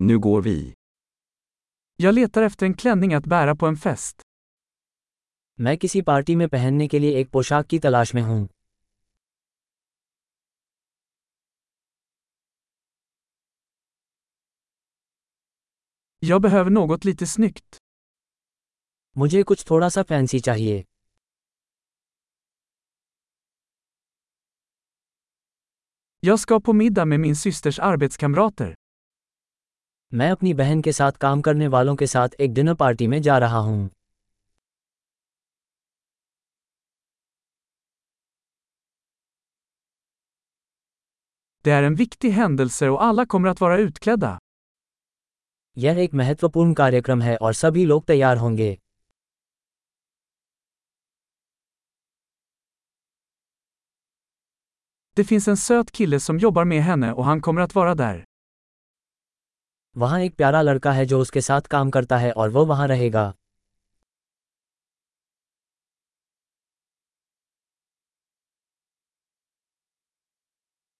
Nu går vi. Jag letar efter en klänning att bära på en fest. मैं किसी party में पहनने के लिए एक पोशाक की तलाश में हूँ Jag behöver något lite snyggt. मुझे कुछ थोड़ा सा फैंसी चाहिए Jag ska på middag med min systers arbetskamrater. मैं अपनी बहन के साथ काम करने वालों के साथ एक डिनर पार्टी में जा रहा हूँ Det är en viktig händelse och alla kommer att vara utklädda. यह एक महत्वपूर्ण कार्यक्रम है और सभी लोग तैयार होंगे Det finns en söt kille som jobbar med henne och han kommer att vara där. वहाँ एक प्यारा लड़का है जो उसके साथ काम करता है और वो वहाँ रहेगा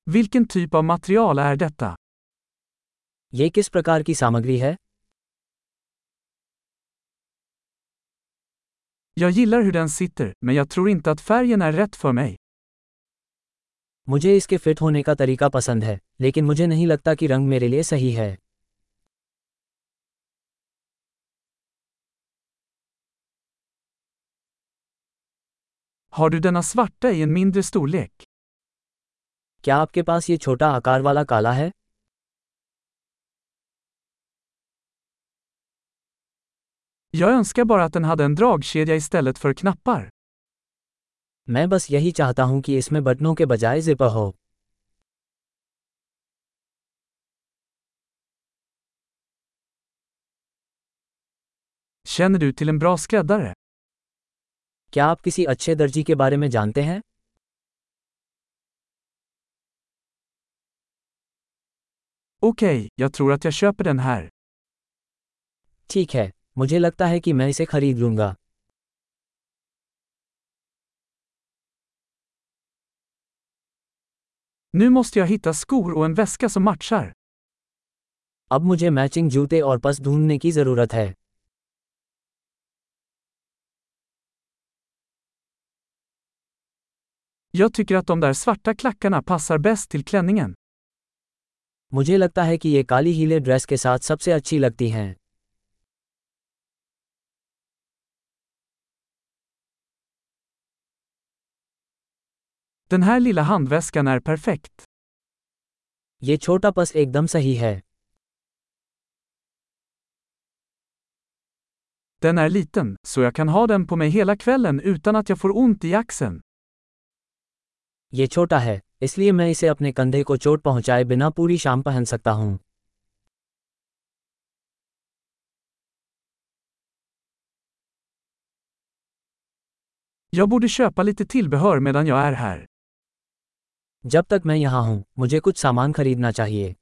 Vilken typ av material är detta? ये किस प्रकार की सामग्री है Jag gillar hur den sitter, men jag tror inte att färgen är rätt för mig. मुझे इसके फिट होने का तरीका पसंद है लेकिन मुझे नहीं लगता कि रंग मेरे लिए सही है Har du denna svarta i en mindre storlek? क्या आपके पास ये छोटा आकार वाला काला है Jag önskar bara att den hade en dragkedja istället för knappar. मैं बस यही चाहता हूँ कि इसमें बटनों के बजाय जिपर हो Känner du till en bra skräddare? क्या आप किसी अच्छे दर्जी के बारे में जानते हैं Okej, jag tror att jag köper den här. ठीक है मुझे लगता है कि मैं इसे खरीद लूँगा Nu måste jag hitta skor och en väska som matchar. अब मुझे मैचिंग जूते और पस ढूँढने की ज़रूरत है Jag tycker att de där svarta klackarna passar bäst till klänningen. मुझे लगता है कि ये काली हीले ड्रेस के साथ सबसे अच्छी लगती हैं Den här lilla handväskan är perfekt. ये छोटा पस एकदम सही है Den är liten, så jag kan ha den på mig hela kvällen utan att jag får ont i axeln. ये छोटा है इसलिए मैं इसे अपने कंधे को चोट पहुँचाए बिना पूरी शाम पहन सकता हूँ Jag borde köpa lite tillbehör medan jag är här. जब तक मैं यहाँ हूँ मुझे कुछ सामान खरीदना चाहिए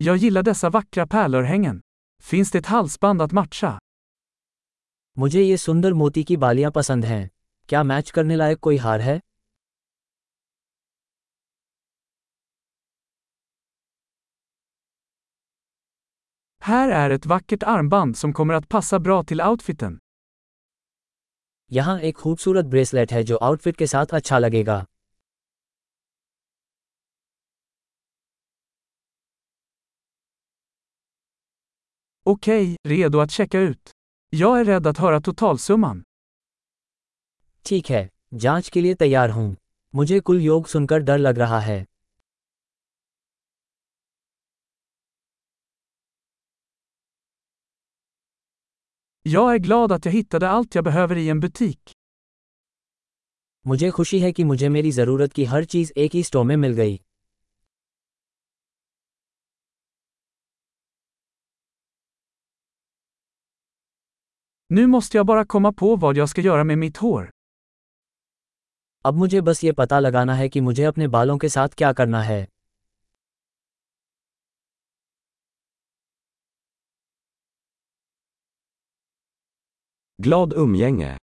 Jag gillar dessa vackra pärlörhängen. Finns det ett halsband att matcha? मुझे ये सुंदर मोती की बालियाँ पसंद हैं क्या मैच करने लायक कोई हार है Här är ett vackert armband som kommer att passa bra till outfiten. यहाँ एक खूबसूरत ब्रेसलेट है जो आउटफिट के साथ अच्छा लगेगा Okej, redo att checka ut. Jag är rädd att höra totalsumman. ठीक है जाँच के लिए तैयार हूँ मुझे कुल योग सुनकर डर लग रहा है Jag är glad att jag hittade allt jag behöver i en butik. मुझे खुशी है कि मुझे मेरी ज़रूरत की हर चीज़ एक ही स्टोर में मिल गई Nu måste jag bara komma på vad jag ska göra med mitt hår. अब मुझे बस ये पता लगाना है कि मुझे अपने बालों के साथ क्या करना है Glad umgänge.